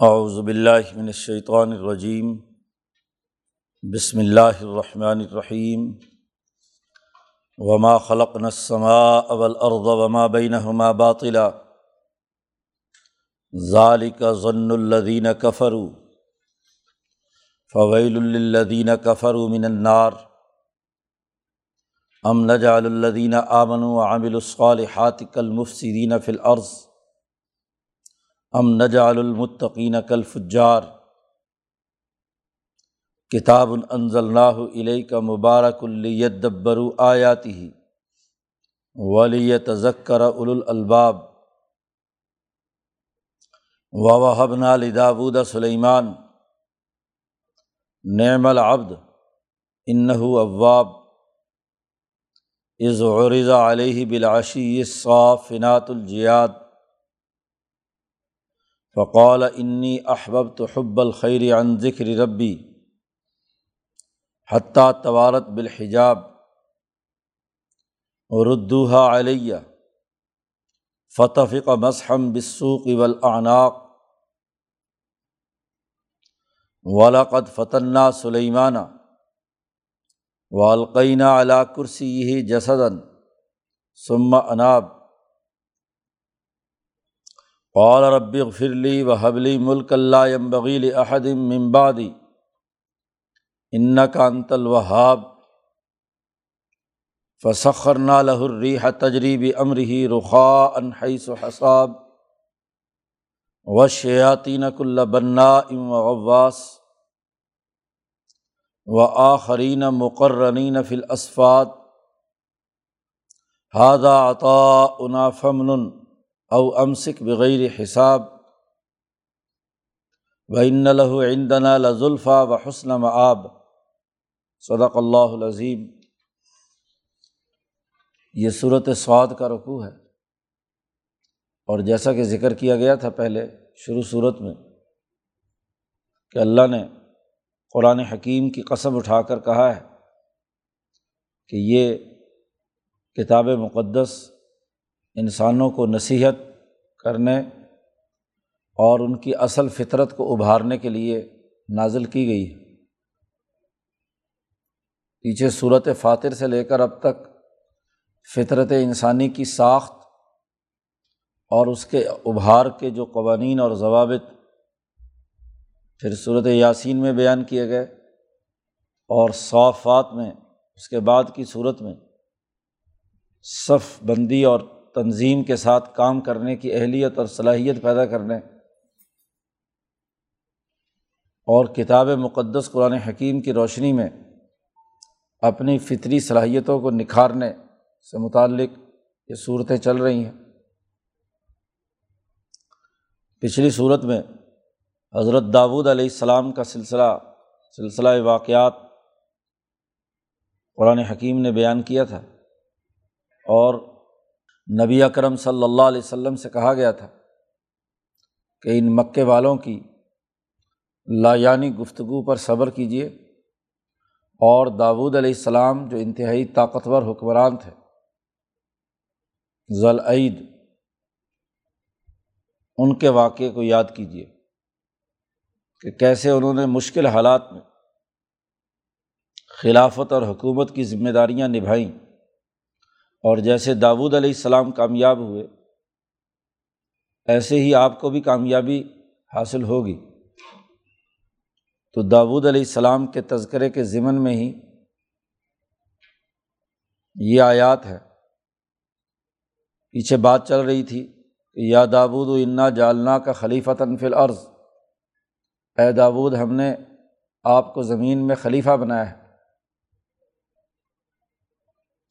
اعوذ باللہ من الشیطان الرجیم بسم اللہ الرحمن الرحیم وما خلقنا السماء والارض وما بینہما باطلا ذالک ظن الذین کفروا فویل للذین کفروا من النار ام نجعل الذین آمنوا وعملوا الصالحات کالمفسدین فی الارض ام نجعل المطقین کل فجار کتاب انضل علیہ کا مبارک الدبرو آیاتی ولی تذکر الالباب۔ و وحبنا لداود سلیمان۔ نعم العبد انََََََََََََََََََََََََََََََََََََََََََََََََََََََََََ فقال انی احبب تو حب الخیر عن ذکر ربی حتیٰ توارت بالحجاب ردوحا علیہ فتفق مذہم بسوق ولاعناق ولاقد فتنہ سلیمانہ والقینہ علا کرسی جسدن ثم اناب قال رب فرلی و حبلی ملک اللہ بغیل احدم ممبادی ان کا انت الوہاب فسخر نا لہری تجریبی امرحی رخا انحیس و حساب و شیاطین کل بنا ام غواس و آخرین مقررین فی الاسفات ہادہ عطا فمن او امسک بغیر حساب و ان عندنا لزلفا و حسن آب صدق اللہ العظیم۔ یہ صورت سعد کا رقوع ہے۔ اور جیسا کہ ذکر کیا گیا تھا پہلے شروع صورت میں کہ اللہ نے قرآن حکیم کی قسم اٹھا کر کہا ہے کہ یہ کتاب مقدس انسانوں کو نصیحت کرنے اور ان کی اصل فطرت کو ابھارنے کے لیے نازل کی گئی ہے۔ پیچھے صورت فاتر سے لے کر اب تک فطرت انسانی کی ساخت اور اس کے ابھار کے جو قوانین اور ضوابط پھر صورت یاسین میں بیان کیے گئے اور صافات میں، اس کے بعد کی صورت میں صف بندی اور تنظیم کے ساتھ کام کرنے کی اہلیت اور صلاحیت پیدا کرنے اور کتاب مقدس قرآن حکیم کی روشنی میں اپنی فطری صلاحیتوں کو نکھارنے سے متعلق یہ صورتیں چل رہی ہیں۔ پچھلی صورت میں حضرت داود علیہ السلام کا سلسلہ سلسلہ واقعات قرآن حکیم نے بیان کیا تھا اور نبی اکرم صلی اللہ علیہ وسلم سے کہا گیا تھا کہ ان مکے والوں کی لایانی گفتگو پر صبر کیجیے اور داود علیہ السلام جو انتہائی طاقتور حکمران تھے ذلعید ان کے واقعے کو یاد کیجیے کہ کیسے انہوں نے مشکل حالات میں خلافت اور حکومت کی ذمہ داریاں نبھائیں۔ اور جیسے داود علیہ السلام کامیاب ہوئے، ایسے ہی آپ کو بھی کامیابی حاصل ہوگی۔ تو داود علیہ السلام کے تذکرے کے ضمن میں ہی یہ آیات ہے پیچھے بات چل رہی تھی کہ یا دابود و انا جالنا کا خلیفہ تنفل عرض اے داود، ہم نے آپ کو زمین میں خلیفہ بنایا ہے۔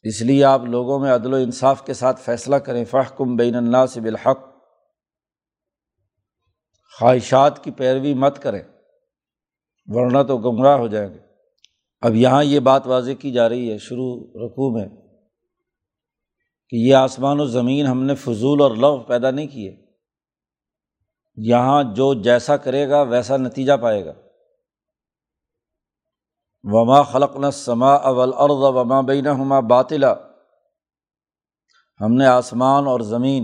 اس لیے آپ لوگوں میں عدل و انصاف کے ساتھ فیصلہ کریں۔ فحکم بین الناس بالحق۔ خواہشات کی پیروی مت کریں، ورنہ تو گمراہ ہو جائیں گے۔ اب یہاں یہ بات واضح کی جا رہی ہے، شروع رقوع میں، کہ یہ آسمان و زمین ہم نے فضول اور لو پیدا نہیں کیے۔ یہاں جو جیسا کرے گا، ویسا نتیجہ پائے گا۔ وما خلق نہ سما اول ارض وما بین ہما باطلا۔ ہم نے آسمان اور زمین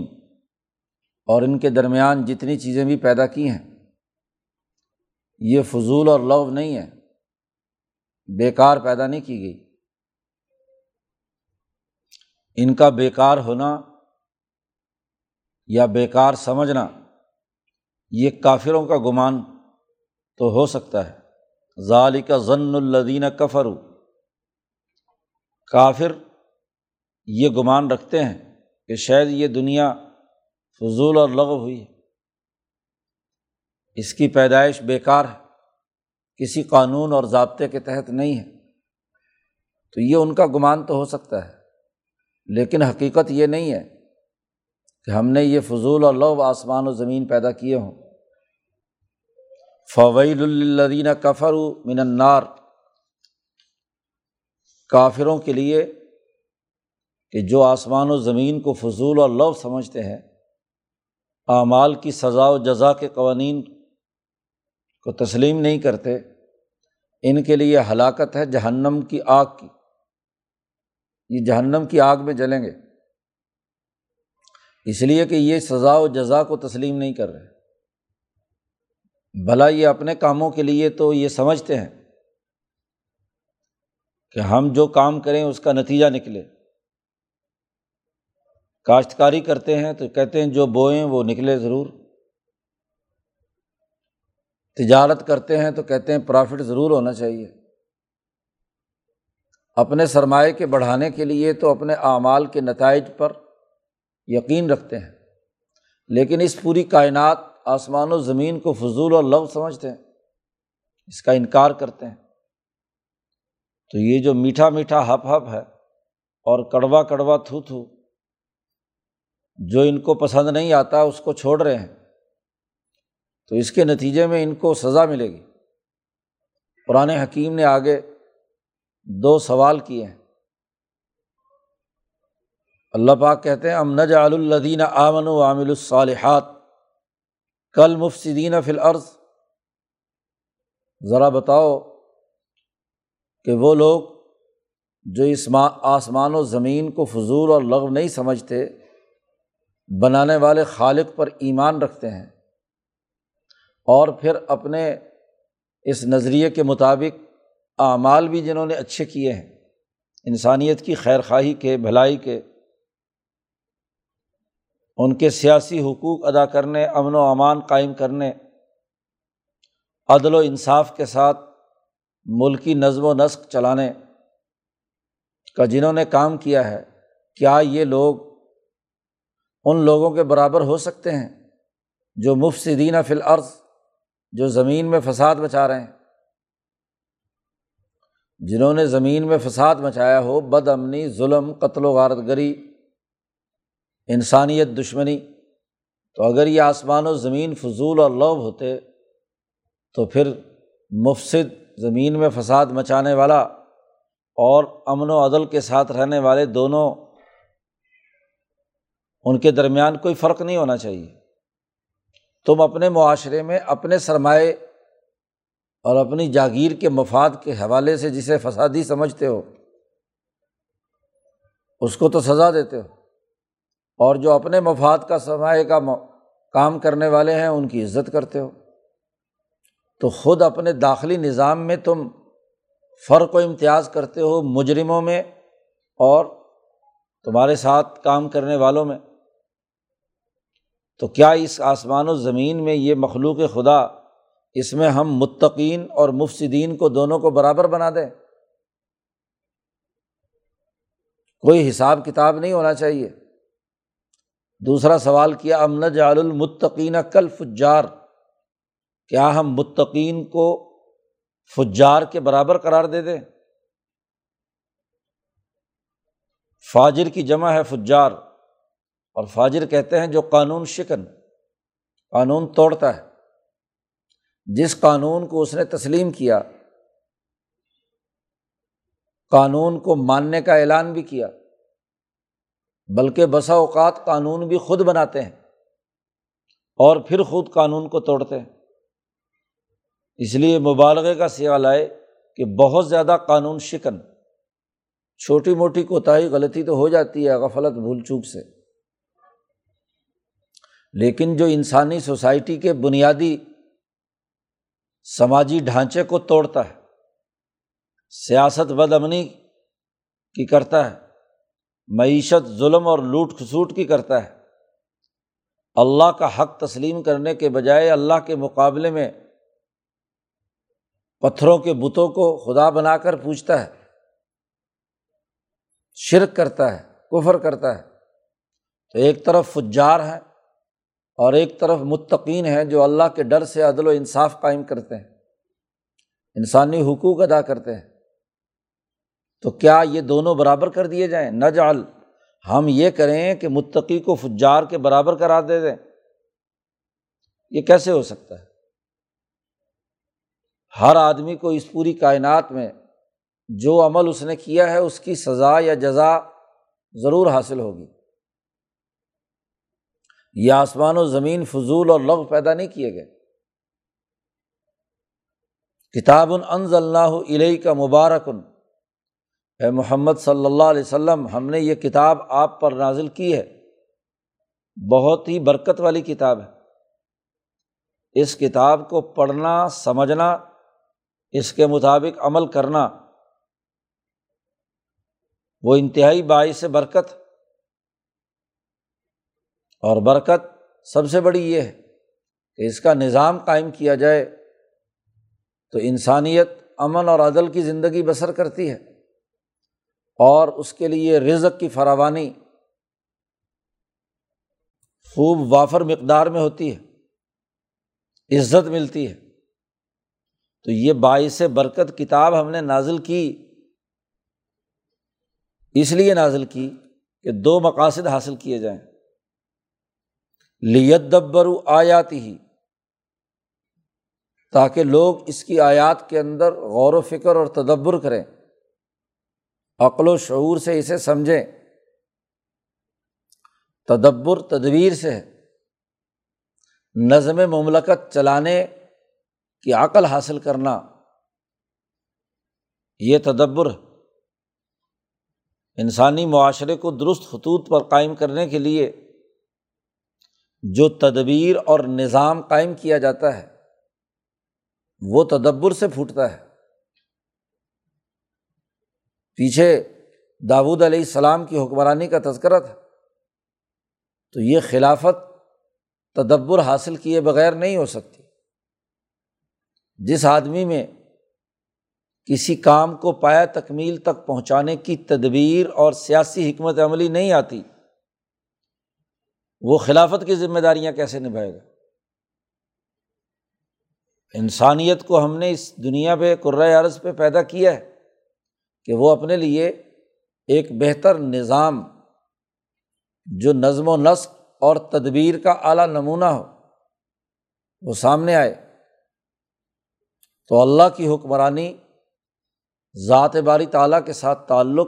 اور ان کے درمیان جتنی چیزیں بھی پیدا کی ہیں، یہ فضول اور لو نہیں ہے۔ بیکار پیدا نہیں کی گئی۔ ان کا بیکار ہونا یا بیکار سمجھنا، یہ کافروں کا گمان تو ہو سکتا ہے۔ ظالی کا ضن الدین کفر کافر یہ گمان رکھتے ہیں کہ شاید یہ دنیا فضول اور لغو ہوئی ہے۔ اس کی پیدائش بیکار ہے۔ کسی قانون اور ضابطے کے تحت نہیں ہے۔ تو یہ ان کا گمان تو ہو سکتا ہے۔ لیکن حقیقت یہ نہیں ہے کہ ہم نے یہ فضول اور لو آسمان و زمین پیدا کیے ہوں۔ فویل الدین کفر من النار کافروں کے لیے کہ جو آسمان و زمین کو فضول اور لو سمجھتے ہیں، اعمال کی سزا و جزا کے قوانین کو تسلیم نہیں کرتے، ان کے لیے ہلاکت ہے جہنم کی آگ کی۔ یہ جہنم کی آگ میں جلیں گے۔ اس لیے کہ یہ سزا و جزا کو تسلیم نہیں کر رہے۔ بھلا یہ اپنے کاموں کے لیے تو یہ سمجھتے ہیں کہ ہم جو کام کریں اس کا نتیجہ نکلے۔ کاشتکاری کرتے ہیں تو کہتے ہیں جو بوئیں وہ نکلے ضرور۔ تجارت کرتے ہیں تو کہتے ہیں پرافٹ ضرور ہونا چاہیے۔ اپنے سرمایہ کے بڑھانے کے لیے تو اپنے اعمال کے نتائج پر یقین رکھتے ہیں۔ لیکن اس پوری کائنات آسمان و زمین کو فضول اور لو سمجھتے ہیں، اس کا انکار کرتے ہیں۔ تو یہ جو میٹھا میٹھا ہپ ہپ ہے اور کڑوا کڑوا تھو تھو، جو ان کو پسند نہیں آتا، اس کو چھوڑ رہے ہیں۔ تو اس کے نتیجے میں ان کو سزا ملے گی۔ قرآن حکیم نے آگے دو سوال کیے ہیں۔ اللہ پاک کہتے ہیں، ام نج الدین آمن و عامل الصالحات کل مفصدین فی الارض۔ ذرا بتاؤ کہ وہ لوگ جو اس آسمان و زمین کو فضول اور لغو نہیں سمجھتے، بنانے والے خالق پر ایمان رکھتے ہیں۔ اور پھر اپنے اس نظریے کے مطابق اعمال بھی جنہوں نے اچھے کیے ہیں، انسانیت کی خیر خواہی کے، بھلائی کے ان کے سیاسی حقوق ادا کرنے، امن و امان قائم کرنے، عدل و انصاف کے ساتھ ملکی نظم و نسق چلانے کا جنہوں نے کام کیا ہے، کیا یہ لوگ ان لوگوں کے برابر ہو سکتے ہیں جو مفصدین فی الارض، جو زمین میں فساد مچا رہے ہیں؟ جنہوں نے زمین میں فساد مچایا ہو، بد امنی، ظلم، قتل و غارت گری انسانیت دشمنی۔ تو اگر یہ آسمان و زمین فضول اور لوب ہوتے، تو پھر مفصد زمین میں فساد مچانے والا اور امن و عدل کے ساتھ رہنے والے دونوں، ان کے درمیان کوئی فرق نہیں ہونا چاہیے۔ تم اپنے معاشرے میں اپنے سرمائے اور اپنی جاگیر کے مفاد کے حوالے سے جسے فسادی سمجھتے ہو، اس کو تو سزا دیتے ہو۔ اور جو اپنے مفاد کا سرمایہ کا کام کرنے والے ہیں، ان کی عزت کرتے ہو۔ تو خود اپنے داخلی نظام میں تم فرق و امتیاز کرتے ہو مجرموں میں اور تمہارے ساتھ کام کرنے والوں میں۔ تو کیا اس آسمان و زمین میں یہ مخلوق خدا، اس میں ہم متقین اور مفصدین کو دونوں کو برابر بنا دیں؟ کوئی حساب کتاب نہیں ہونا چاہیے۔ دوسرا سوال کیا امن جال المتقین کل فجار کیا ہم متقین کو فجار کے برابر قرار دے دیں؟ فاجر کی جمع ہے فجار، اور فاجر کہتے ہیں جو قانون شکن، قانون توڑتا ہے۔ جس قانون کو اس نے تسلیم کیا، قانون کو ماننے کا اعلان بھی کیا۔ بلکہ بسا اوقات قانون بھی خود بناتے ہیں اور پھر خود قانون کو توڑتے ہیں۔ اس لیے مبالغے کا سیال آئے کہ بہت زیادہ قانون شکن، چھوٹی موٹی کوتاہی غلطی تو ہو جاتی ہے، غفلت، بھول چوک سے۔ لیکن جو انسانی سوسائٹی کے بنیادی سماجی ڈھانچے کو توڑتا ہے، سیاست بد امنی کی کرتا ہے معیشت ظلم اور لوٹ کھسوٹ کی کرتا ہے۔ اللہ کا حق تسلیم کرنے کے بجائے اللہ کے مقابلے میں پتھروں کے بتوں کو خدا بنا کر پوچھتا ہے، شرک کرتا ہے، کفر کرتا ہے۔ تو ایک طرف فجار ہے اور ایک طرف متقین ہیں جو اللہ کے ڈر سے عدل و انصاف قائم کرتے ہیں۔ انسانی حقوق ادا کرتے ہیں۔ تو کیا یہ دونوں برابر کر دیے جائیں؟ نہ جال ہم یہ کریں کہ متقی کو فجار کے برابر کرا دے دیں۔ یہ کیسے ہو سکتا ہے؟ ہر آدمی کو اس پوری کائنات میں جو عمل اس نے کیا ہے، اس کی سزا یا جزا ضرور حاصل ہوگی۔ یہ آسمان و زمین فضول اور لغ پیدا نہیں کیے گئے۔ کتاب انض اللہ علیہ کا مبارکن۔ اے محمد صلی اللہ علیہ وسلم، ہم نے یہ کتاب آپ پر نازل کی ہے۔ بہت ہی برکت والی کتاب ہے۔ اس کتاب کو پڑھنا، سمجھنا، اس کے مطابق عمل کرنا، وہ انتہائی باعث برکت۔ اور برکت سب سے بڑی یہ ہے کہ اس کا نظام قائم کیا جائے تو انسانیت امن اور عدل کی زندگی بسر کرتی ہے۔ اور اس کے لیے رزق کی فراوانی خوب وافر مقدار میں ہوتی ہے، عزت ملتی ہے۔ تو یہ باعث برکت کتاب ہم نے نازل کی، اس لیے نازل کی کہ دو مقاصد حاصل کیے جائیں۔ لیت دبر آیاتی ہی تاکہ لوگ اس کی آیات کے اندر غور و فکر اور تدبر کریں۔ عقل و شعور سے اسے سمجھیں۔ تدبر تدبیر سے ہے۔ نظم مملکت چلانے کی عقل حاصل کرنا، یہ تدبر انسانی معاشرے کو درست خطوط پر قائم کرنے کے لیے جو تدبیر اور نظام قائم کیا جاتا ہے، وہ تدبر سے پھوٹتا ہے۔ پیچھے داود علیہ السلام کی حکمرانی کا تذکرہ تھا۔ تو یہ خلافت تدبر حاصل کیے بغیر نہیں ہو سکتی۔ جس آدمی میں کسی کام کو پایا تکمیل تک پہنچانے کی تدبیر اور سیاسی حکمت عملی نہیں آتی، وہ خلافت کی ذمہ داریاں کیسے نبھائے گا؟ انسانیت کو ہم نے اس دنیا پہ قرۂۂ عرض پہ پیدا کیا ہے۔ کہ وہ اپنے لیے ایک بہتر نظام جو نظم و نسق اور تدبیر کا اعلیٰ نمونہ ہو، وہ سامنے آئے۔ تو اللہ کی حکمرانی، ذات باری تعالیٰ کے ساتھ تعلق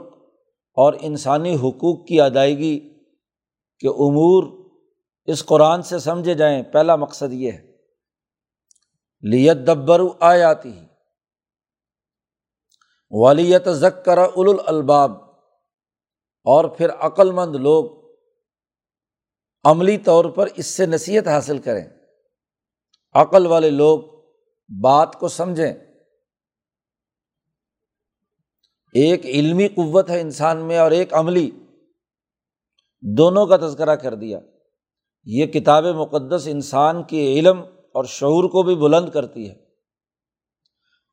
اور انسانی حقوق کی ادائیگی کے امور اس قرآن سے سمجھے جائیں، پہلا مقصد یہ ہے۔ لیت دبر آیاتی ولیت ذکر اول الباب اور پھر عقل مند لوگ عملی طور پر اس سے نصیحت حاصل کریں۔ عقل والے لوگ بات کو سمجھیں۔ ایک علمی قوت ہے انسان میں اور ایک عملی۔ دونوں کا تذکرہ کر دیا۔ یہ کتاب مقدس انسان کے علم اور شعور کو بھی بلند کرتی ہے۔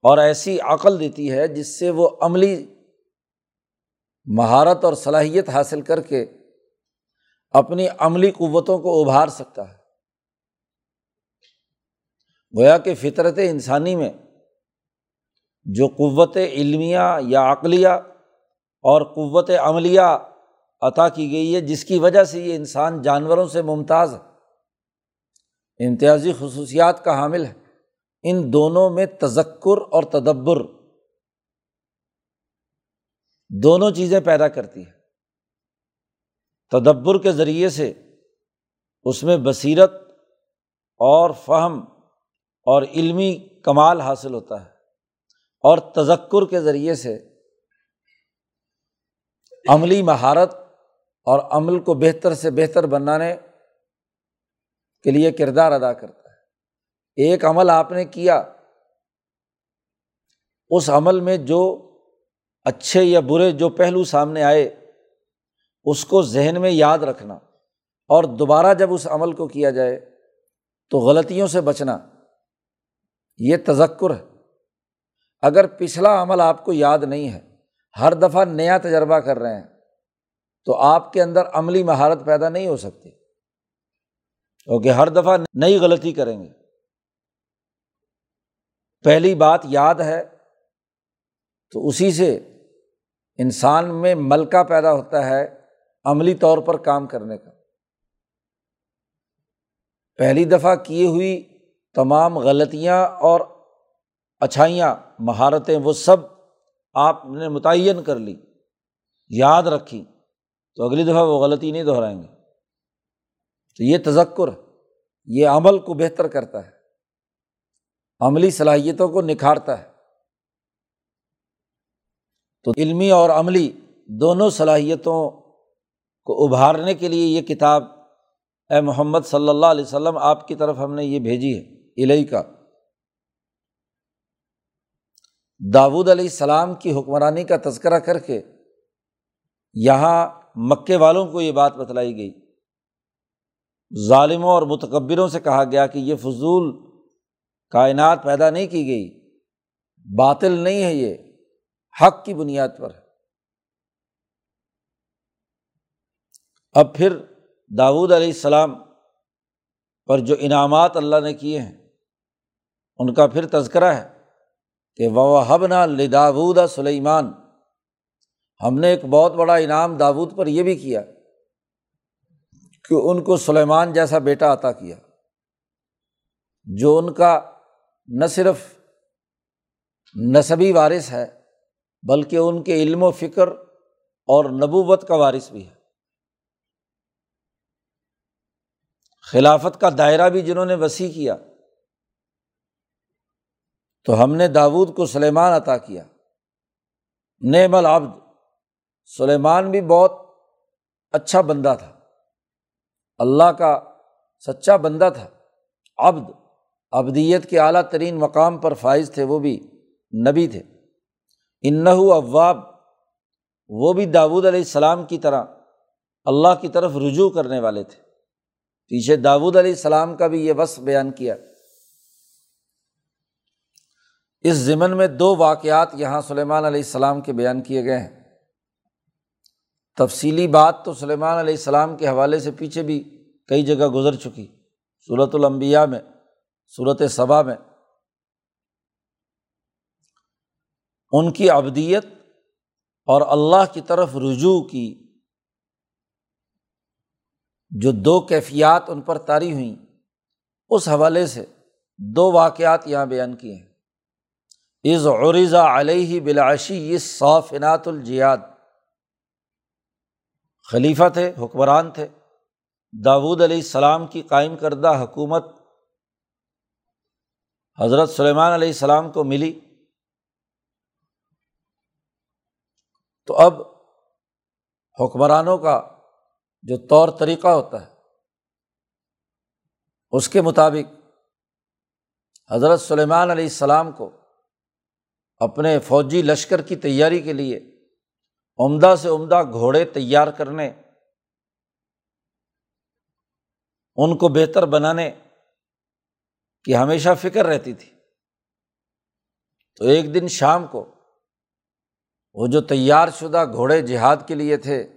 اور ایسی عقل دیتی ہے جس سے وہ عملی مہارت اور صلاحیت حاصل کر کے اپنی عملی قوتوں کو ابھار سکتا ہے۔ گویا کہ فطرت انسانی میں جو قوت علمیہ یا عقلیہ اور قوت عملیہ عطا کی گئی ہے، جس کی وجہ سے یہ انسان جانوروں سے ممتاز ہے، امتیازی خصوصیات کا حامل ہے۔ ان دونوں میں تذکر اور تدبر دونوں چیزیں پیدا کرتی ہے تدبر کے ذریعے سے اس میں بصیرت اور فہم اور علمی کمال حاصل ہوتا ہے اور تذکر کے ذریعے سے عملی مہارت اور عمل کو بہتر سے بہتر بنانے کے لیے کردار ادا کرتا ایک عمل آپ نے کیا، اس عمل میں جو اچھے یا برے جو پہلو سامنے آئے، اس کو ذہن میں یاد رکھنا۔ اور دوبارہ جب اس عمل کو کیا جائے، تو غلطیوں سے بچنا۔ یہ تذکر ہے۔ اگر پچھلا عمل آپ کو یاد نہیں ہے، ہر دفعہ نیا تجربہ کر رہے ہیں، تو آپ کے اندر عملی مہارت پیدا نہیں ہو سکتی۔ کیونکہ ہر دفعہ نئی غلطی کریں گے۔ پہلی بات یاد ہے تو اسی سے انسان میں ملکہ پیدا ہوتا ہے عملی طور پر کام کرنے کا۔ پہلی دفعہ کی ہوئی تمام غلطیاں اور اچھائیاں، مہارتیں، وہ سب آپ نے متعین کر لی، یاد رکھی، تو اگلی دفعہ وہ غلطی نہیں دہرائیں گے۔ تو یہ تذکر یہ عمل کو بہتر کرتا ہے۔ عملی صلاحیتوں کو نکھارتا ہے۔ تو علمی اور عملی دونوں صلاحیتوں کو ابھارنے کے لیے یہ کتاب اے محمد صلی اللہ علیہ وسلم آپ کی طرف ہم نے یہ بھیجی ہے الہی کا داود علیہ السلام کی حکمرانی کا تذکرہ کر کے یہاں مکے والوں کو یہ بات بتلائی گئی۔ ظالموں اور متکبروں سے کہا گیا کہ یہ فضول کائنات پیدا نہیں کی گئی۔ باطل نہیں ہے یہ۔ حق کی بنیاد پر اب پھر داود علیہ السلام پر جو انعامات اللہ نے کیے ہیں، ان کا پھر تذکرہ ہے کہ وہ نا لداود سلیمان ہم نے ایک بہت بڑا انعام داود پر یہ بھی کیا کہ ان کو سلیمان جیسا بیٹا عطا کیا، جو ان کا نہ صرف نصبی وارث ہے، بلکہ ان کے علم و فکر اور نبوت کا وارث بھی ہے۔ خلافت کا دائرہ بھی جنہوں نے وسیع کیا، تو ہم نے داود کو سلیمان عطا کیا۔ نعم العبد، سلیمان بھی بہت اچھا بندہ تھا۔ اللہ کا سچا بندہ تھا ابد ابدیت کے اعلیٰ ترین مقام پر فائز تھے وہ بھی نبی تھے۔ انّو صورت میں صبا میں۔ ان کی ابدیت اور اللہ کی طرف رجوع کی۔ جو دو کیفیات ان پر طاری ہوئیں، اس حوالے سے دو واقعات یہاں بیان کیے ہیں۔ از عرضہ علیہ بلاشی یہ صافنات الجیاد۔ خلیفہ تھے، حکمران تھے۔ داود علیہ السلام کی قائم کردہ حکومت حضرت سلیمان علیہ السلام کو ملی۔ تو اب حکمرانوں کا جو طور طریقہ ہوتا ہے، اس کے مطابق حضرت سلیمان علیہ السلام کو اپنے فوجی لشکر کی تیاری کے لیے عمدہ سے عمدہ گھوڑے تیار کرنے، ان کو بہتر بنانے کی ہمیشہ فکر رہتی تھی۔ تو ایک دن شام کو وہ جو تیار شدہ گھوڑے جہاد کے لیے تھے،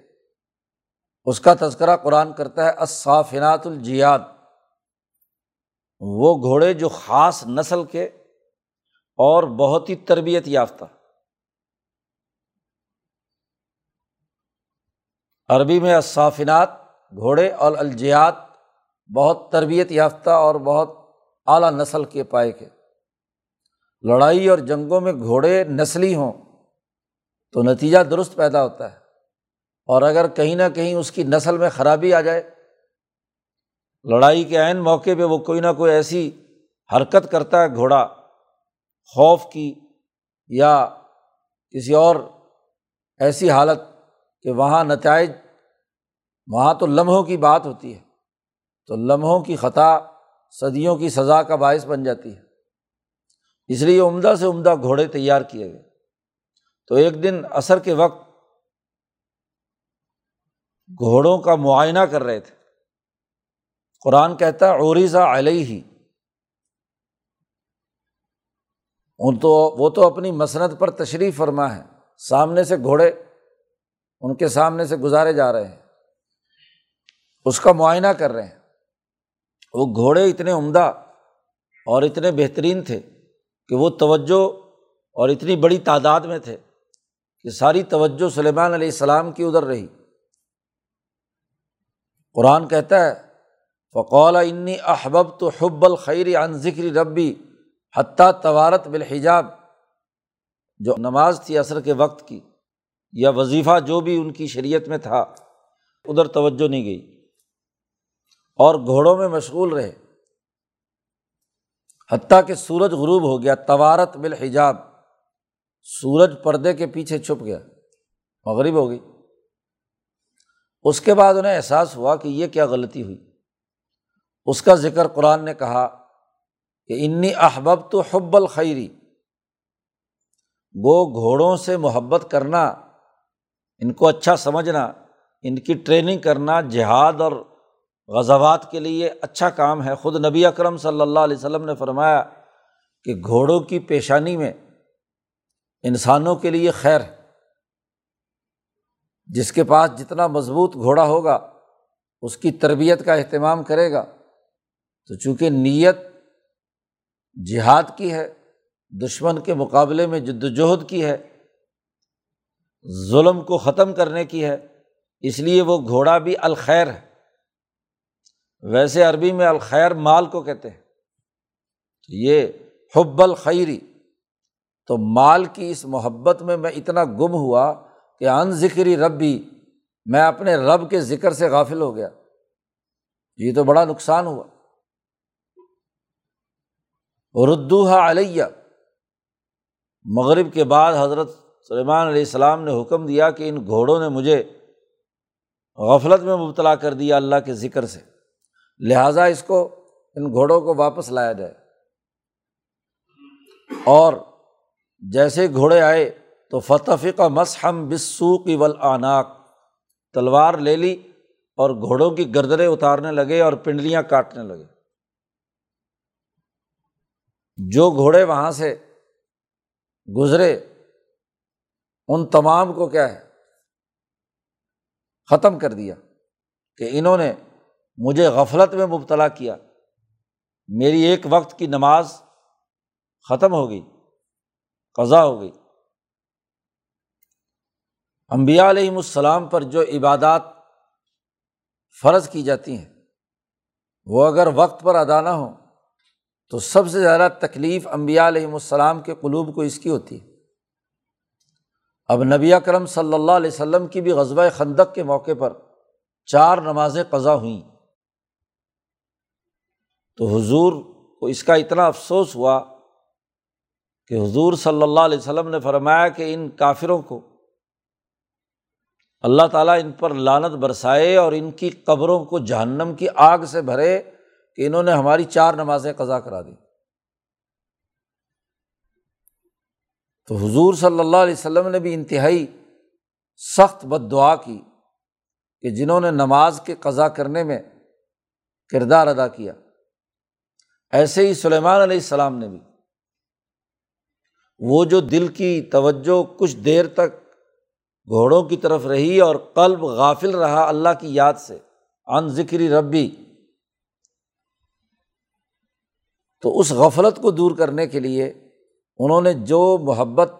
اس کا تذکرہ قرآن کرتا ہے اصافنات الجیاد۔ وہ گھوڑے جو خاص نسل کے اور بہت ہی تربیت یافتہ۔ عربی میں اصافنات گھوڑے اور الجیات بہت تربیت یافتہ اور بہت اعلیٰ نسل کے پائے کے لڑائی اور جنگوں میں گھوڑے نسلی ہوں تو نتیجہ درست پیدا ہوتا ہے۔ اور اگر کہیں نہ کہیں اس کی نسل میں خرابی آ جائے، لڑائی کے عین موقع پہ وہ کوئی نہ کوئی ایسی حرکت کرتا ہے، گھوڑا خوف کی یا کسی اور ایسی حالت کہ وہاں نتائج، وہاں تو لمحوں کی بات ہوتی ہے۔ تو لمحوں کی خطا صدیوں کی سزا کا باعث بن جاتی ہے۔ اس لیے عمدہ سے عمدہ گھوڑے تیار کیے گئے۔ تو ایک دن عصر کے وقت گھوڑوں کا معائنہ کر رہے تھے۔ قرآن کہتا ہے اوریزا علیہ ہی ان تو، وہ تو اپنی مسنت پر تشریف فرما ہے۔ سامنے سے گھوڑے ان کے سامنے سے گزارے جا رہے ہیں۔ اس کا معائنہ کر رہے ہیں۔ وہ گھوڑے اتنے عمدہ اور اتنے بہترین تھے کہ وہ توجہ اور اتنی بڑی تعداد میں تھے کہ ساری توجہ سلیمان علیہ السلام کی ادھر رہی۔ قرآن کہتا ہے فقول انی احبب تو حب الخیر عن ذکر ربی حتیٰ توارت بالحجاب۔ جو نماز تھی عصر کے وقت کی یا وظیفہ جو بھی ان کی شریعت میں تھا، ادھر توجہ نہیں گئی۔ اور گھوڑوں میں مشغول رہے۔ حتیٰ کہ سورج غروب ہو گیا، توارت بالحجاب، سورج پردے کے پیچھے چھپ گیا، مغرب ہو گئی۔ اس کے بعد انہیں احساس ہوا کہ یہ کیا غلطی ہوئی۔ اس کا ذکر قرآن نے کہا کہ انی احبب تو حب الخیری وہ گھوڑوں سے محبت کرنا، ان کو اچھا سمجھنا، ان کی ٹریننگ کرنا، جہاد اور غزوات کے لیے اچھا کام ہے۔ خود نبی اکرم صلی اللہ علیہ وسلم نے فرمایا کہ گھوڑوں کی پیشانی میں انسانوں کے لیے خیر ہے۔ جس کے پاس جتنا مضبوط گھوڑا ہوگا، اس کی تربیت کا اہتمام کرے گا۔ تو چونکہ نیت جہاد کی ہے، دشمن کے مقابلے میں جد وجہد کی ہے، ظلم کو ختم کرنے کی ہے، اس لیے وہ گھوڑا بھی الخیر ہے۔ ویسے عربی میں الخیر مال کو کہتے ہیں۔ یہ حب الخیری تو مال کی اس محبت میں میں اتنا گم ہوا کہ ان ذکری رب بھی میں اپنے رب کے ذکر سے غافل ہو گیا۔ یہ تو بڑا نقصان ہوا۔ ردوحا علیہ۔ مغرب کے بعد حضرت سلیمان علیہ السلام نے حکم دیا کہ ان گھوڑوں نے مجھے غفلت میں مبتلا کر دیا اللہ کے ذکر سے۔ لہٰذا اس کو ان گھوڑوں کو واپس لایا جائے۔ اور جیسے گھوڑے آئے تو فتح کا مسحم بسو کی ولعناک تلوار لے لی اور گھوڑوں کی گردریں اتارنے لگے اور پنڈلیاں کاٹنے لگے۔ جو گھوڑے وہاں سے گزرے، ان تمام کو کیا ہے؟ ختم کر دیا کہ انہوں نے مجھے غفلت میں مبتلا کیا۔ میری ایک وقت کی نماز ختم ہو گئی، قضا ہو گئی۔ امبیا علیہم السلام پر جو عبادات فرض کی جاتی ہیں، وہ اگر وقت پر ادا نہ ہوں، تو سب سے زیادہ تکلیف امبیا علیہم السلام کے قلوب کو اس کی ہوتی ہے۔ اب نبی اکرم صلی اللہ علیہ وسلم کی بھی غزبۂ خندق کے موقع پر چار نمازیں قضا ہوئیں۔ تو حضور کو اس کا اتنا افسوس ہوا کہ حضور صلی اللہ علیہ وسلم نے فرمایا کہ ان کافروں کو اللہ تعالیٰ ان پر لانت برسائے اور ان کی قبروں کو جہنم کی آگ سے بھرے کہ انہوں نے ہماری چار نمازیں قضا کرا دی تو حضور صلی اللہ علیہ وسلم نے بھی انتہائی سخت بد دعا کی کہ جنہوں نے نماز کے قضا کرنے میں کردار ادا کیا۔ ایسے ہی سلیمان علیہ السلام نے بھی۔ وہ جو دل کی توجہ کچھ دیر تک گھوڑوں کی طرف رہی اور قلب غافل رہا اللہ کی یاد سے ان ذکری ربی۔ تو اس غفلت کو دور کرنے کے لیے انہوں نے جو محبت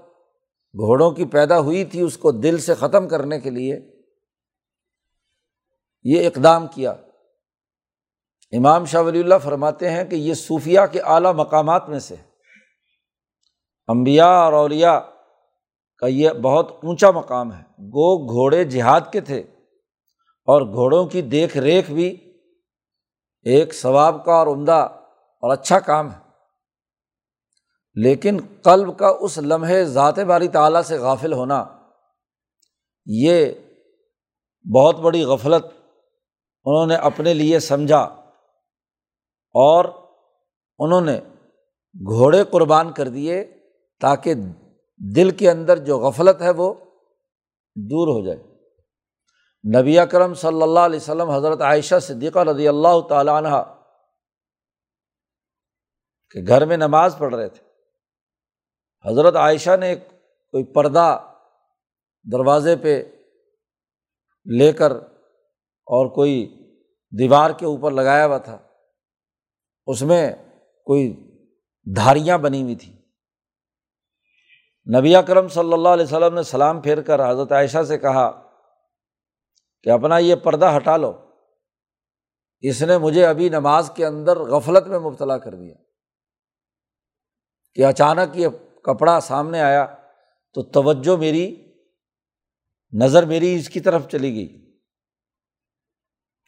گھوڑوں کی پیدا ہوئی تھی، اس کو دل سے ختم کرنے کے لیے یہ اقدام کیا۔ امام شاہ ولی اللہ فرماتے ہیں کہ یہ صوفیہ کے اعلیٰ مقامات میں سے امبیا اور اولیا کا یہ بہت اونچا مقام ہے۔ گو گھوڑے جہاد کے تھے اور گھوڑوں کی دیکھ ریکھ بھی ایک ثواب کا اور عمدہ اور اچھا کام ہے۔ لیکن قلب کا اس لمحے ذات باری تعالیٰ سے غافل ہونا یہ بہت بڑی غفلت انہوں نے اپنے لیے سمجھا۔ اور انہوں نے گھوڑے قربان کر دیے تاکہ دل کے اندر جو غفلت ہے وہ دور ہو جائے۔ نبی اکرم صلی اللہ علیہ وسلم، حضرت عائشہ صدیقہ رضی اللہ تعالیٰ عنہ کہ گھر میں نماز پڑھ رہے تھے۔ حضرت عائشہ نے کوئی پردہ دروازے پہ لے کر اور کوئی دیوار کے اوپر لگایا ہوا تھا۔ اس میں کوئی دھاریاں بنی ہوئی تھیں۔ نبی اکرم صلی اللہ علیہ وسلم نے سلام پھیر کر حضرت عائشہ سے کہا کہ اپنا یہ پردہ ہٹا لو۔ اس نے مجھے ابھی نماز کے اندر غفلت میں مبتلا کر دیا۔ کہ اچانک یہ کپڑا سامنے آیا تو توجہ میری، نظر میری اس کی طرف چلی گئی۔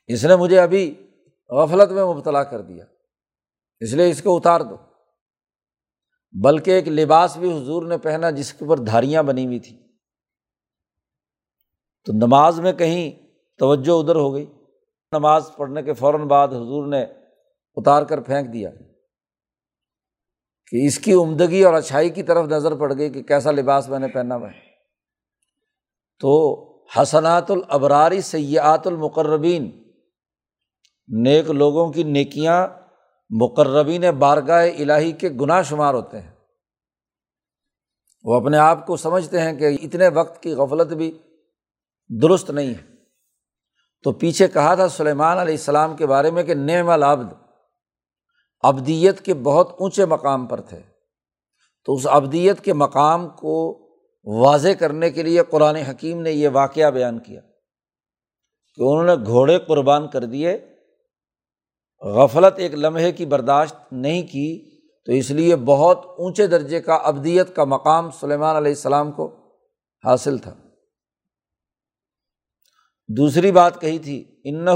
اس نے مجھے ابھی غفلت میں مبتلا کر دیا۔ اس لیے اس کو اتار دو۔ بلکہ ایک لباس بھی حضور نے پہنا جس کے اوپر دھاریاں بنی ہوئی تھیں۔ تو نماز میں کہیں توجہ ادھر ہو گئی۔ نماز پڑھنے کے فوراً بعد حضور نے اتار کر پھینک دیا کہ اس کی عمدگی اور اچھائی کی طرف نظر پڑ گئی کہ کیسا لباس میں نے پہنا ہوا ہے۔ تو حسنات الابراری سیاحت المقربین، نیک لوگوں کی نیکیاں مقربین بارگاہ الہی کے گناہ شمار ہوتے ہیں۔ وہ اپنے آپ کو سمجھتے ہیں کہ اتنے وقت کی غفلت بھی درست نہیں ہے۔ تو پیچھے کہا تھا سلیمان علیہ السلام کے بارے میں کہ نعم العبد ابدیت کے بہت اونچے مقام پر تھے۔ تو اس ابدیت کے مقام کو واضح کرنے کے لیے قرآن حکیم نے یہ واقعہ بیان کیا کہ انہوں نے گھوڑے قربان کر دیے غفلت ایک لمحے کی برداشت نہیں کی، تو اس لیے بہت اونچے درجے کا ابدیت کا مقام سلیمان علیہ السلام کو حاصل تھا۔ دوسری بات کہی تھی انہ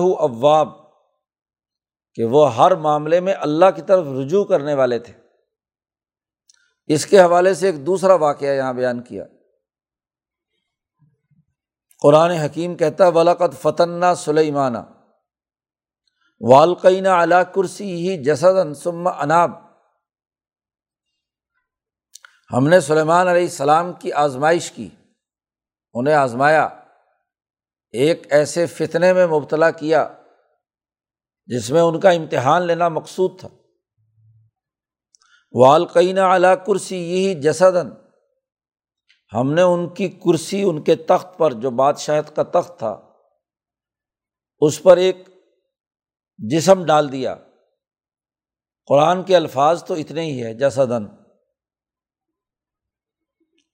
والقین علا کرسی ہی جسد انسم اناب۔ ہم نے سلیمان علیہ السلام کی آزمائش کی، انہیں آزمایا، ایک ایسے فتنے میں مبتلا کیا جس میں ان کا امتحان لینا مقصود تھا۔ والقین علا کرسی یہی جسدن ہم نے ان کی کرسی ان کے تخت پر، جو بادشاہت کا تخت تھا، اس پر ایک جسم ڈال دیا۔ قرآن کے الفاظ تو اتنے ہی ہے جسدن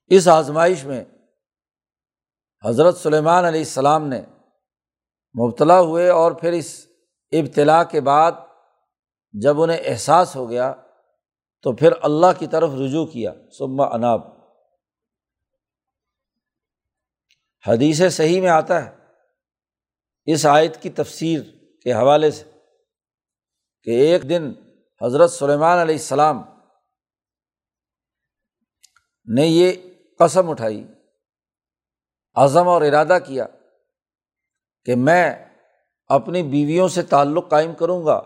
اس آزمائش میں حضرت سلیمان علیہ السلام نے مبتلا ہوئے اور پھر اس ابتلا کے بعد جب انہیں احساس ہو گیا تو پھر اللہ کی طرف رجوع کیا سما اناب۔ حدیث صحیح میں آتا ہے۔ اس آیت کی تفسیر کے حوالے سے کہ ایک دن حضرت سلیمان علیہ السلام نے یہ قسم اٹھائی، عزم اور ارادہ کیا کہ میں اپنی بیویوں سے تعلق قائم کروں گا۔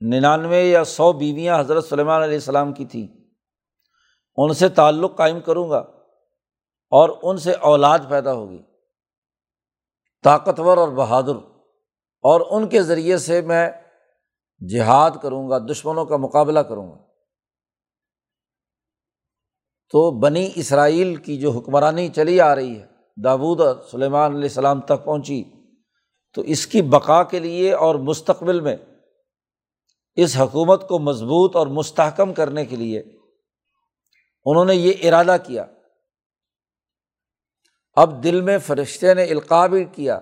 ننانوے یا سو بیویاں حضرت سلیمان علیہ السلام کی تھیں۔ ان سے تعلق قائم کروں گا اور ان سے اولاد پیدا ہوگی۔ طاقتور اور بہادر۔ اور ان کے ذریعے سے میں جہاد کروں گا، دشمنوں کا مقابلہ کروں گا۔ تو بنی اسرائیل کی جو حکمرانی چلی آ رہی ہے داود اور سلیمان علیہ السلام تک پہنچی، تو اس کی بقا کے لیے اور مستقبل میں اس حکومت کو مضبوط اور مستحکم کرنے کے لیے انہوں نے یہ ارادہ کیا۔ اب دل میں فرشتے نے القاع بھی کیا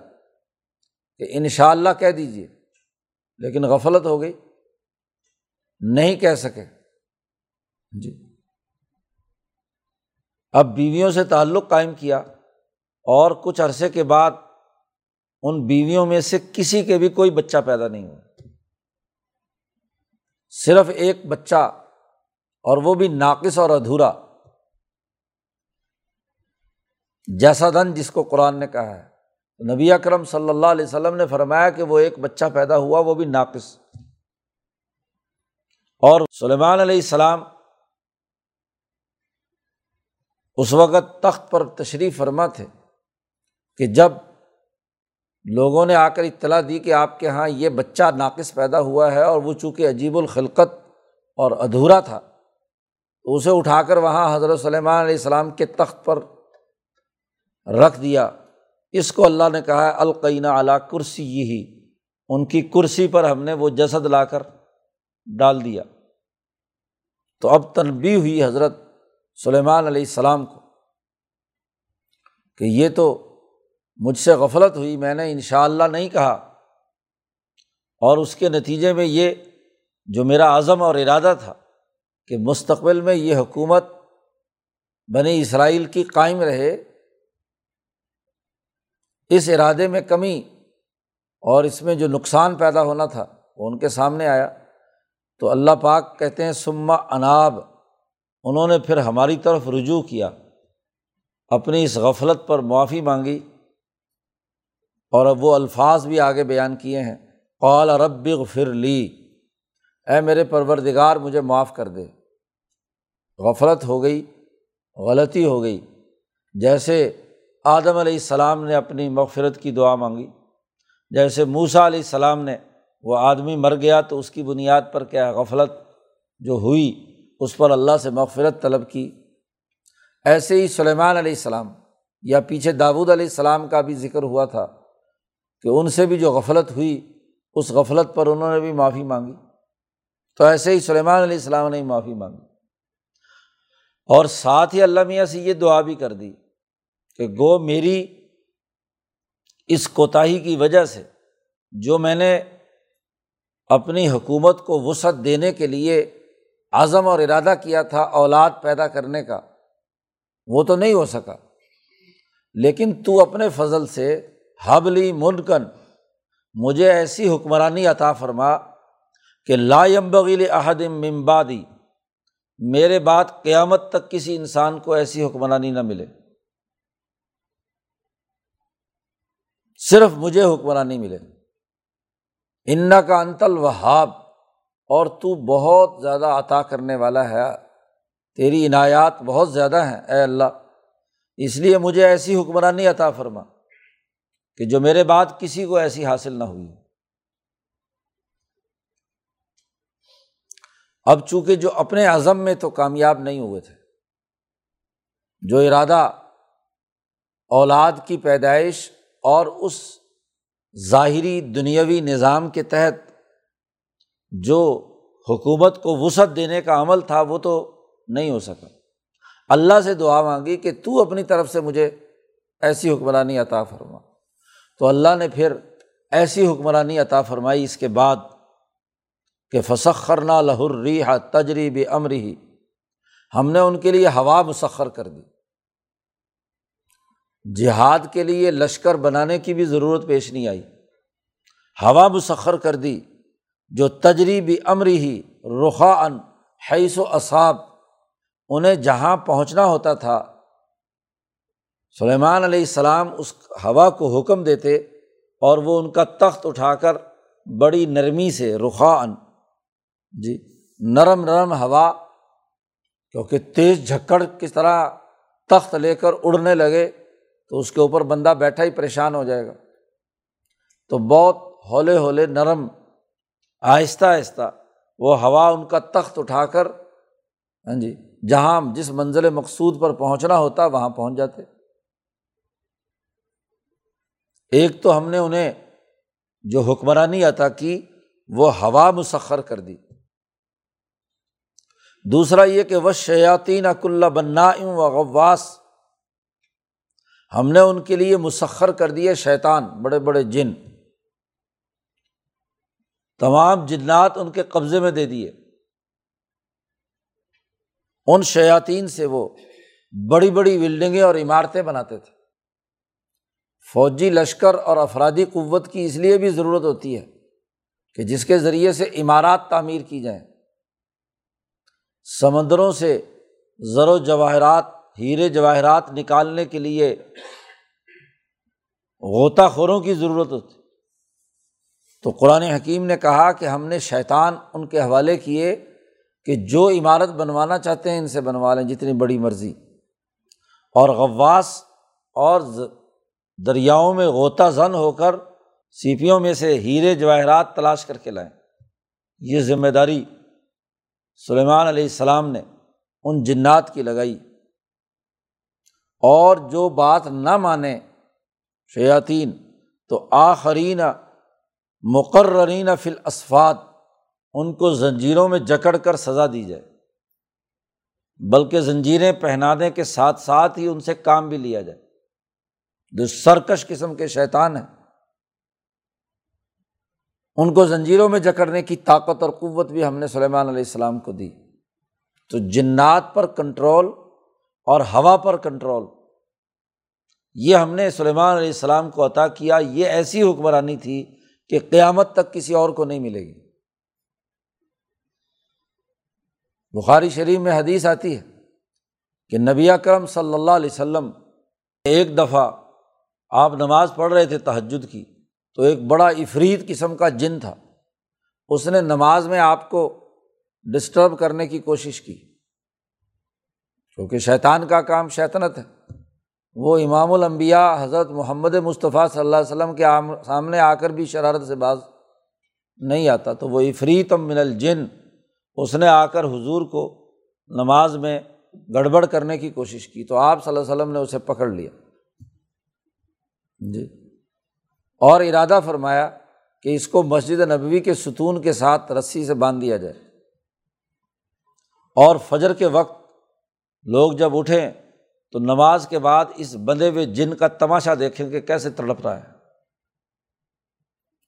کہ ان شاء اللہ کہہ دیجیے لیکن غفلت ہو گئی۔ نہیں کہہ سکے۔ جی۔ اب بیویوں سے تعلق قائم کیا اور کچھ عرصے کے بعد ان بیویوں میں سے کسی کے بھی کوئی بچہ پیدا نہیں ہوا۔ صرف ایک بچہ اور وہ بھی ناقص اور ادھورا۔ جیسا دن جس کو قرآن نے کہا ہے۔ نبی اکرم صلی اللہ علیہ وسلم نے فرمایا کہ وہ ایک بچہ پیدا ہوا، وہ بھی ناقص۔ اور سلیمان علیہ السلام اس وقت تخت پر تشریف فرما تھے کہ جب لوگوں نے آ کر اطلاع دی کہ آپ کے یہاں یہ بچہ ناقص پیدا ہوا ہے اور وہ چونکہ عجیب الخلقت اور ادھورا تھا، تو اسے اٹھا کر وہاں حضرت سلیمان علیہ السلام کے تخت پر رکھ دیا۔ اس کو اللہ نے کہا ہے القینہ اعلیٰ کرسی ہی ان کی کرسی پر ہم نے وہ جسد لا کر ڈال دیا۔ تو اب تنبی ہوئی حضرت سلیمان علیہ السلام کو کہ یہ تو مجھ سے غفلت ہوئی، میں نے ان شاء اللہ نہیں کہا۔ اور اس کے نتیجے میں یہ جو میرا عزم اور ارادہ تھا کہ مستقبل میں یہ حکومت بنی اسرائیل کی قائم رہے اس ارادے میں کمی اور اس میں جو نقصان پیدا ہونا تھا وہ ان کے سامنے آیا۔ تو اللہ پاک کہتے ہیں سما اناب، انہوں نے پھر ہماری طرف رجوع کیا، اپنی اس غفلت پر معافی مانگی اور اب وہ الفاظ بھی آگے بیان کیے ہیں۔ قال رب فر لی، اے میرے پروردگار، مجھے معاف کر دے۔ غفلت ہو گئی، غلطی ہو گئی۔ جیسے آدم علیہ السلام نے اپنی مغفرت کی دعا مانگی۔ جیسے موسا علیہ السلام نے وہ آدمی مر گیا تو اس کی بنیاد پر کیا غفلت جو ہوئی، اس پر اللہ سے مغفرت طلب کی۔ ایسے ہی سلیمان علیہ السلام یا پیچھے داود علیہ السلام کا بھی ذکر ہوا تھا کہ ان سے بھی جو غفلت ہوئی، اس غفلت پر انہوں نے بھی معافی مانگی۔ تو ایسے ہی سلیمان علیہ السلام نے معافی مانگی۔ اور ساتھ ہی اللہ میاں سے یہ دعا بھی کر دی کہ گو میری اس کوتاہی کی وجہ سے جو میں نے اپنی حکومت کو وسعت دینے کے لیے عزم اور ارادہ کیا تھا اولاد پیدا کرنے کا، وہ تو نہیں ہو سکا۔ لیکن تو اپنے فضل سے حبلی منکن مجھے ایسی حکمرانی عطا فرما کہ لا بغیل احدم ممبادی میرے بعد قیامت تک کسی انسان کو ایسی حکمرانی نہ ملے۔ صرف مجھے حکمرانی ملے۔ ان کا انتل وہاب اور تو بہت زیادہ عطا کرنے والا ہے۔ تیری عنایات بہت زیادہ ہیں، اے اللہ۔ اس لیے مجھے ایسی حکمرانی عطا فرما کہ جو میرے بعد کسی کو ایسی حاصل نہ ہوئی۔ اب چونکہ جو اپنے عزم میں تو کامیاب نہیں ہوئے تھے، جو ارادہ اولاد کی پیدائش اور اس ظاہری دنیاوی نظام کے تحت جو حکومت کو وسعت دینے کا عمل تھا، وہ تو نہیں ہو سکا۔ اللہ سے دعا مانگی کہ تو اپنی طرف سے مجھے ایسی حکمرانی عطا فرما۔ تو اللہ نے پھر ایسی حکمرانی عطا فرمائی، اس کے بعد کہ فسخرنا لہر ریحا تجریب امری ہم نے ان کے لیے ہوا مسخر کر دی۔ جہاد کے لیے لشکر بنانے کی بھی ضرورت پیش نہیں آئی۔ ہوا مسخر کر دی، جو تجریبی امری ہی رخا ان حیث و اصاب، انہیں جہاں پہنچنا ہوتا تھا۔ سلیمان علیہ السلام اس ہوا کو حکم دیتے اور وہ ان کا تخت اٹھا کر بڑی نرمی سے رخا ان جی نرم نرم ہوا، کیونکہ تیز جھکڑ کس طرح تخت لے کر اڑنے لگے۔ تو اس کے اوپر بندہ بیٹھا ہی پریشان ہو جائے گا۔ تو بہت ہولے ہولے نرم، آہستہ آہستہ وہ ہوا ان کا تخت اٹھا کر ہاں جی جہاں جس منزل مقصود پر پہنچنا ہوتا وہاں پہنچ جاتے۔ ایک تو ہم نے انہیں جو حکمرانی عطا کی، وہ ہوا مسخر کر دی۔ دوسرا یہ کہ وہ شیاطین اک اللہ بنا و غواس ہم نے ان کے لیے مسخر کر دیے شیطان، بڑے بڑے جن۔ تمام جنات ان کے قبضے میں دے دیے۔ ان شیاطین سے وہ بڑی بڑی بلڈنگیں اور عمارتیں بناتے تھے۔ فوجی لشکر اور افرادی قوت کی اس لیے بھی ضرورت ہوتی ہے کہ جس کے ذریعے سے عمارات تعمیر کی جائیں۔ سمندروں سے زر و جواہرات ہیرے جواہرات نکالنے کے لیے غوطہ خوروں کی ضرورت ہوتی۔ تو قرآن حکیم نے کہا کہ ہم نے شیطان ان کے حوالے کیے کہ جو عمارت بنوانا چاہتے ہیں ان سے بنوا لیں جتنی بڑی مرضی۔ اور غواس اور دریاؤں میں غوطہ زن ہو کر سیپیوں میں سے ہیرے جواہرات تلاش کر کے لائیں۔ یہ ذمہ داری سلیمان علیہ السلام نے ان جنات کی لگائی۔ اور جو بات نہ مانے شیاطین، تو آخرین مقررین فی الاسفات ان کو زنجیروں میں جکڑ کر سزا دی جائے۔ بلکہ زنجیریں پہنانے کے ساتھ ساتھ ہی ان سے کام بھی لیا جائے۔ جو سرکش قسم کے شیطان ہیں، ان کو زنجیروں میں جکڑنے کی طاقت اور قوت بھی ہم نے سلیمان علیہ السلام کو دی۔ تو جنات پر کنٹرول اور ہوا پر کنٹرول یہ ہم نے سلیمان علیہ السلام کو عطا کیا، یہ ایسی حکمرانی تھی کہ قیامت تک کسی اور کو نہیں ملے گی۔ بخاری شریف میں حدیث آتی ہے کہ نبی کرم صلی اللہ علیہ وسلم ایک دفعہ آپ نماز پڑھ رہے تھے تہجد کی، تو ایک بڑا افرید قسم کا جن تھا۔ اس نے نماز میں آپ کو ڈسٹرب کرنے کی کوشش کی، کیونکہ شیطان کا کام شیطنت ہے۔ وہ امام الانبیاء حضرت محمد مصطفیٰ صلی اللہ علیہ وسلم کے سامنے آ کر بھی شرارت سے باز نہیں آتا تو وہ افریت من الجن، اس نے آ کر حضور کو نماز میں گڑبڑ کرنے کی کوشش کی تو آپ صلی اللہ علیہ وسلم نے اسے پکڑ لیا۔ جی۔ اور ارادہ فرمایا کہ اس کو مسجد نبوی کے ستون کے ساتھ رسی سے باندھ دیا جائے۔ اور فجر کے وقت لوگ جب اٹھیں تو نماز کے بعد اس بندے ہوئے جن کا تماشا دیکھیں کہ کیسے تڑپ رہا ہے۔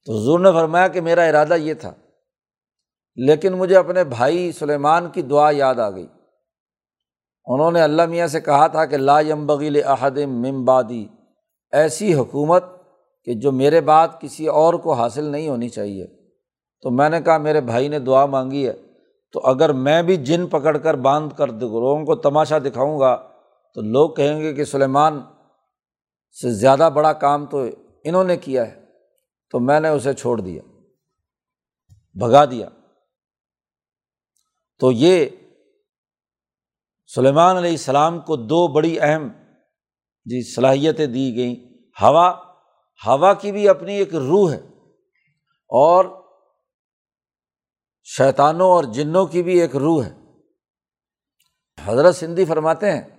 تو حضور نے فرمایا کہ میرا ارادہ یہ تھا، لیکن مجھے اپنے بھائی سلیمان کی دعا یاد آ گئی۔ انہوں نے اللہ میاں سے کہا تھا کہ لا یم بغیل احد ممبادی ایسی حکومت کہ جو میرے بعد کسی اور کو حاصل نہیں ہونی چاہیے۔ تو میں نے کہا، میرے بھائی نے دعا مانگی ہے، تو اگر میں بھی جن پکڑ کر باندھ کر لوگوں کو تماشا دکھاؤں گا تو لوگ کہیں گے کہ سلیمان سے زیادہ بڑا کام تو انہوں نے کیا ہے، تو میں نے اسے چھوڑ دیا، بھگا دیا۔ تو یہ سلیمان علیہ السلام کو دو بڑی اہم جی صلاحیتیں دی گئیں۔ ہوا ہوا کی بھی اپنی ایک روح ہے، اور شیطانوں اور جنوں کی بھی ایک روح ہے۔ حضرت سندھی فرماتے ہیں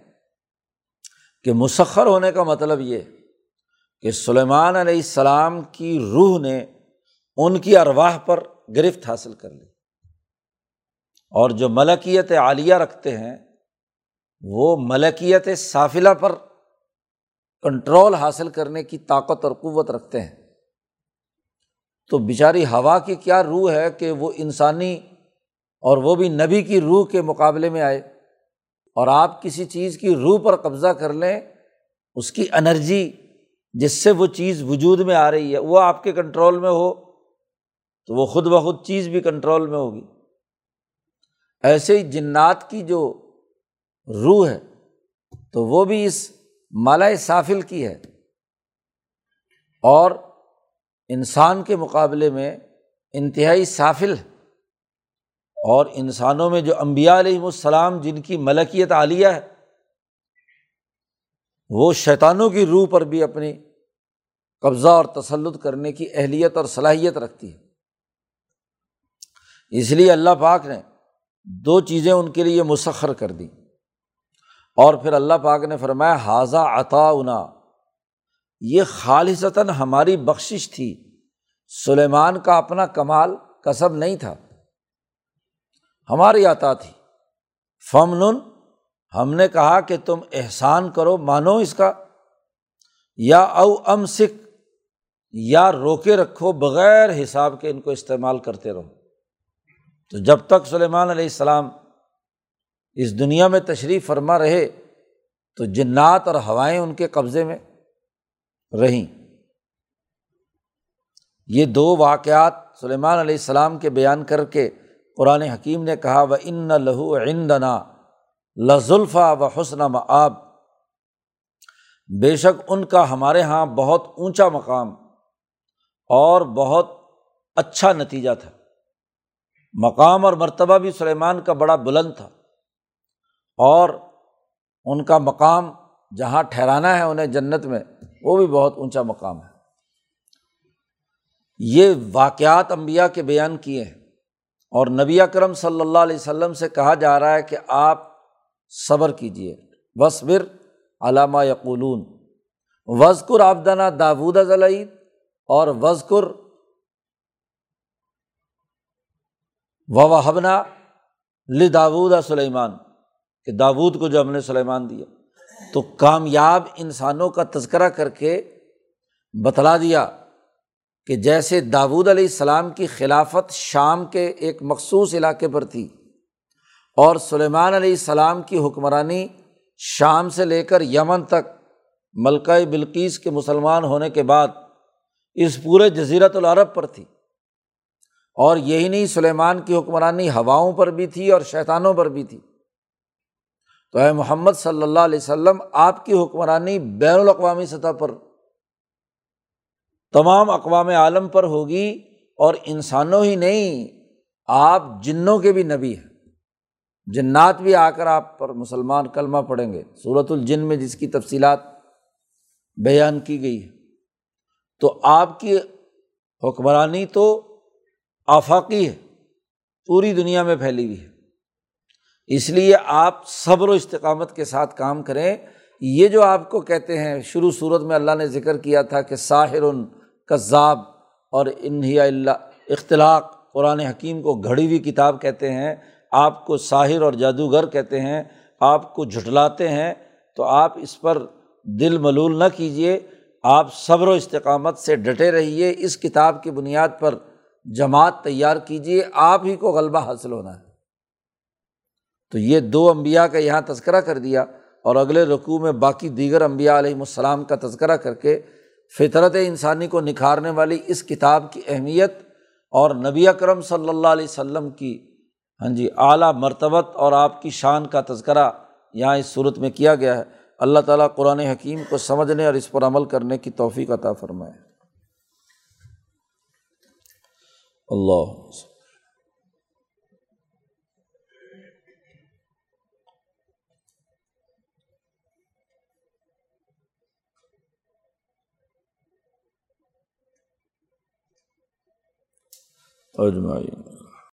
کہ مسخر ہونے کا مطلب یہ کہ سلیمان علیہ السلام کی روح نے ان کی ارواہ پر گرفت حاصل کر لی۔ اور جو ملکیت عالیہ رکھتے ہیں، وہ ملکیت صافلہ پر کنٹرول حاصل کرنے کی طاقت اور قوت رکھتے ہیں۔ تو بیچاری ہوا کی کیا روح ہے کہ وہ انسانی اور وہ بھی نبی کی روح کے مقابلے میں آئے؟ اور آپ کسی چیز کی روح پر قبضہ کر لیں، اس کی انرجی جس سے وہ چیز وجود میں آ رہی ہے، وہ آپ کے کنٹرول میں ہو، تو وہ خود بخود چیز بھی کنٹرول میں ہوگی۔ ایسے ہی جنات کی جو روح ہے، تو وہ بھی اس مالا سافل کی ہے۔ اور انسان کے مقابلے میں انتہائی سافل ہے۔ اور انسانوں میں جو امبیا علیہم السلام جن کی ملکیت عالیہ ہے، وہ شیطانوں کی روح پر بھی اپنی قبضہ اور تسلط کرنے کی اہلیت اور صلاحیت رکھتی ہے۔ اس لیے اللہ پاک نے دو چیزیں ان کے لیے مسخر کر دیں۔ اور پھر اللہ پاک نے فرمایا حاضہ عطا یہ خالصتاً ہماری بخشش تھی۔ سلیمان کا اپنا کمال کسب نہیں تھا۔ ہماری عطا تھی۔ فمن ہم نے کہا کہ تم احسان کرو، مانو اس کا۔ یا او ام سکھ یا روکے رکھو، بغیر حساب کے ان کو استعمال کرتے رہو۔ تو جب تک سلیمان علیہ السلام اس دنیا میں تشریف فرما رہے، تو جنات اور ہوائیں ان کے قبضے میں رہیں۔ یہ دو واقعات سلیمان علیہ السلام کے بیان کر کے قرآن حکیم نے کہا و ان لہو عندنا لزلفا و حسن آب بے شک ان کا ہمارے یہاں بہت اونچا مقام اور بہت اچھا نتیجہ تھا۔ مقام اور مرتبہ بھی سلیمان کا بڑا بلند تھا اور ان کا مقام جہاں ٹھہرانا ہے انہیں جنت میں، وہ بھی بہت اونچا مقام ہے۔ یہ واقعات امبیا کے بیان کیے ہیں۔ اور نبی اکرم صلی اللہ علیہ وسلم سے کہا جا رہا ہے کہ آپ صبر کیجیے وصبر علامہ یقولون وزقر آبدانہ داود ضلعید اور وزقر وحبنا لداود سلیمان کہ داود کو جو ہم نے سلیمان دیا۔ تو کامیاب انسانوں کا تذکرہ کر کے بتلا دیا۔ کہ جیسے داود علیہ السلام کی خلافت شام کے ایک مخصوص علاقے پر تھی اور سلیمان علیہ السلام کی حکمرانی شام سے لے کر یمن تک ملکہ بلقیس کے مسلمان ہونے کے بعد اس پورے جزیرت العرب پر تھی۔ اور یہی نہیں سلیمان کی حکمرانی ہواؤں پر بھی تھی اور شیطانوں پر بھی تھی۔ تو اے محمد صلی اللہ علیہ وسلم، آپ کی حکمرانی بین الاقوامی سطح پر تمام اقوام عالم پر ہوگی اور انسانوں ہی نہیں، آپ جنوں کے بھی نبی ہیں۔ جنات بھی آ کر آپ پر مسلمان کلمہ پڑھیں گے۔ صورت الجن میں جس کی تفصیلات بیان کی گئی ہے تو آپ کی حکمرانی تو آفاقی ہے، پوری دنیا میں پھیلی ہوئی ہے۔ اس لیے آپ صبر و استقامت کے ساتھ کام کریں۔ یہ جو آپ کو کہتے ہیں، شروع صورت میں اللہ نے ذکر کیا تھا کہ ساحر کذاب اور انہیا اللہ اختلاق، قرآن حکیم کو گھڑی ہوئی کتاب کہتے ہیں، آپ کو ساحر اور جادوگر کہتے ہیں، آپ کو جھٹلاتے ہیں، تو آپ اس پر دل ملول نہ کیجیے آپ صبر و استقامت سے ڈٹے رہیے، اس کتاب کی بنیاد پر جماعت تیار کیجیے آپ ہی کو غلبہ حاصل ہونا ہے۔ تو یہ دو امبیا کا یہاں تذکرہ کر دیا۔ اور اگلے رقوع میں باقی دیگر امبیا علیہم السلام کا تذکرہ کر کے فطرت انسانی کو نکھارنے والی اس کتاب کی اہمیت اور نبی اکرم صلی اللہ علیہ وسلم کی ہاں جی اعلیٰ مرتبت اور آپ کی شان کا تذکرہ یہاں اس صورت میں کیا گیا ہے۔ اللہ تعالیٰ قرآن حکیم کو سمجھنے اور اس پر عمل کرنے کی توفیق عطا فرمائے۔ اللہ اجمعین